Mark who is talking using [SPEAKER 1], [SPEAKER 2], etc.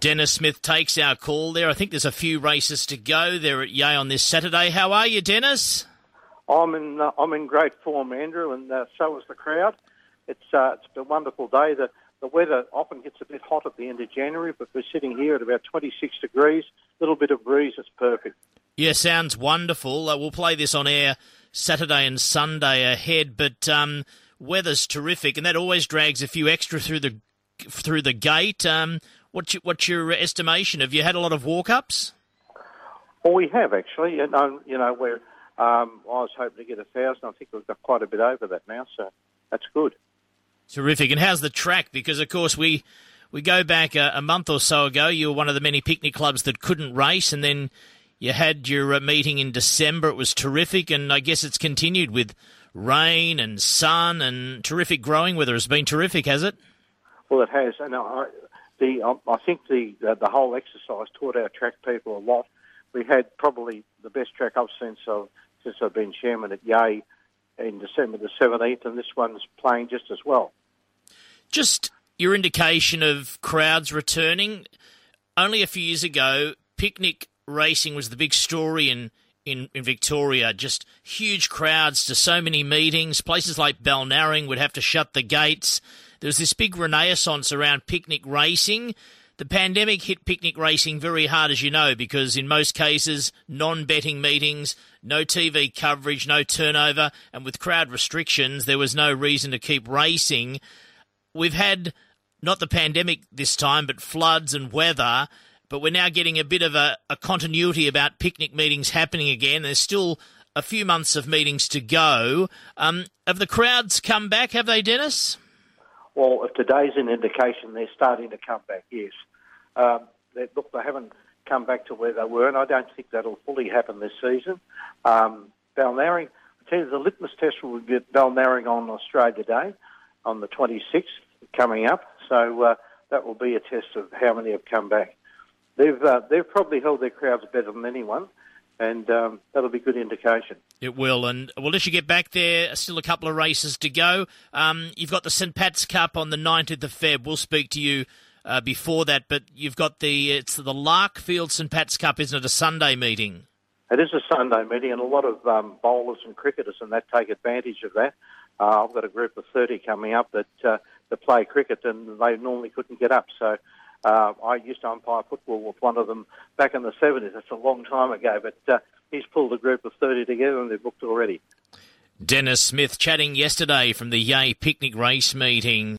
[SPEAKER 1] Dennis Smith takes our call there. I think there's a few races to go there at Yea on this Saturday. How are you, Dennis?
[SPEAKER 2] I'm in uh, I'm in great form, Andrew, and uh, so is the crowd. It's uh, it's a wonderful day. The the weather often gets a bit hot at the end of January, but we're sitting here at about 26 degrees. A little bit of breeze, it's perfect.
[SPEAKER 1] Yeah, sounds wonderful. Uh, we'll play this on air Saturday and Sunday ahead, but um, weather's terrific, and that always drags a few extra through the through the gate. Um, What's your, what's your estimation? Have you had a lot of walk-ups?
[SPEAKER 2] Well, we have actually. And, um, you know, we're, um, I was hoping to get a thousand. I think we've got quite a bit over that now, so that's good.
[SPEAKER 1] Terrific. And how's the track? Because, of course, we we go back a, a, month or so ago. You were one of the many picnic clubs that couldn't race, and then you had your uh, meeting in December. It was terrific, and I guess it's continued with rain and sun and terrific growing weather. It's been terrific, has it?
[SPEAKER 2] Well, it has, and I, the um, I think the, the, the whole exercise taught our track people a lot. We had probably the best track I've since I've been chairman at Yea in December the seventeenth, and this one's playing just as well.
[SPEAKER 1] Just your indication of crowds returning. Only a few years ago, picnic racing was the big story in in, in Victoria. Just huge crowds to so many meetings. Places like Balnarring would have to shut the gates. There was this big renaissance around picnic racing. The pandemic hit picnic racing very hard, as you know, because in most cases, non betting meetings, no TV coverage, no turnover, and with crowd restrictions, there was no reason to keep racing. We've had not the pandemic this time, but floods and weather. But we're now getting a bit of a, a continuity about picnic meetings happening again. There's still a few months of meetings to go. Um, have the crowds come back? Have they, Dennis?
[SPEAKER 2] Well, if today's an indication, they're starting to come back. Yes, um, they, look, they haven't come back to where they were, and I don't think that'll fully happen this season. Um, Balnarring, I tell you, the litmus test will be Balnarring on Australia Day on the 26th coming up. So uh, that will be a test of how many have come back. They've uh, they've probably held their crowds better than anyone and um, that'll be good indication.
[SPEAKER 1] It will, and we'll let you get back there. Still a couple of races to go. Um, you've got the St Pat's Cup on the 19th of Feb. We'll speak to you uh, before that, but you've got the it's the Larkfield St Pat's Cup, isn't it? A Sunday meeting.
[SPEAKER 2] It is a Sunday meeting, and a lot of um, bowlers and cricketers and that take advantage of that. Uh, I've got a group of 30 coming up that uh, that play cricket, and they normally couldn't get up, so uh, I used to umpire football with one of them back in the 70s. That's a long time ago, but uh, he's pulled a group of 30 together and they're booked already.
[SPEAKER 1] Dennis Smith chatting yesterday from the Yea picnic race meeting.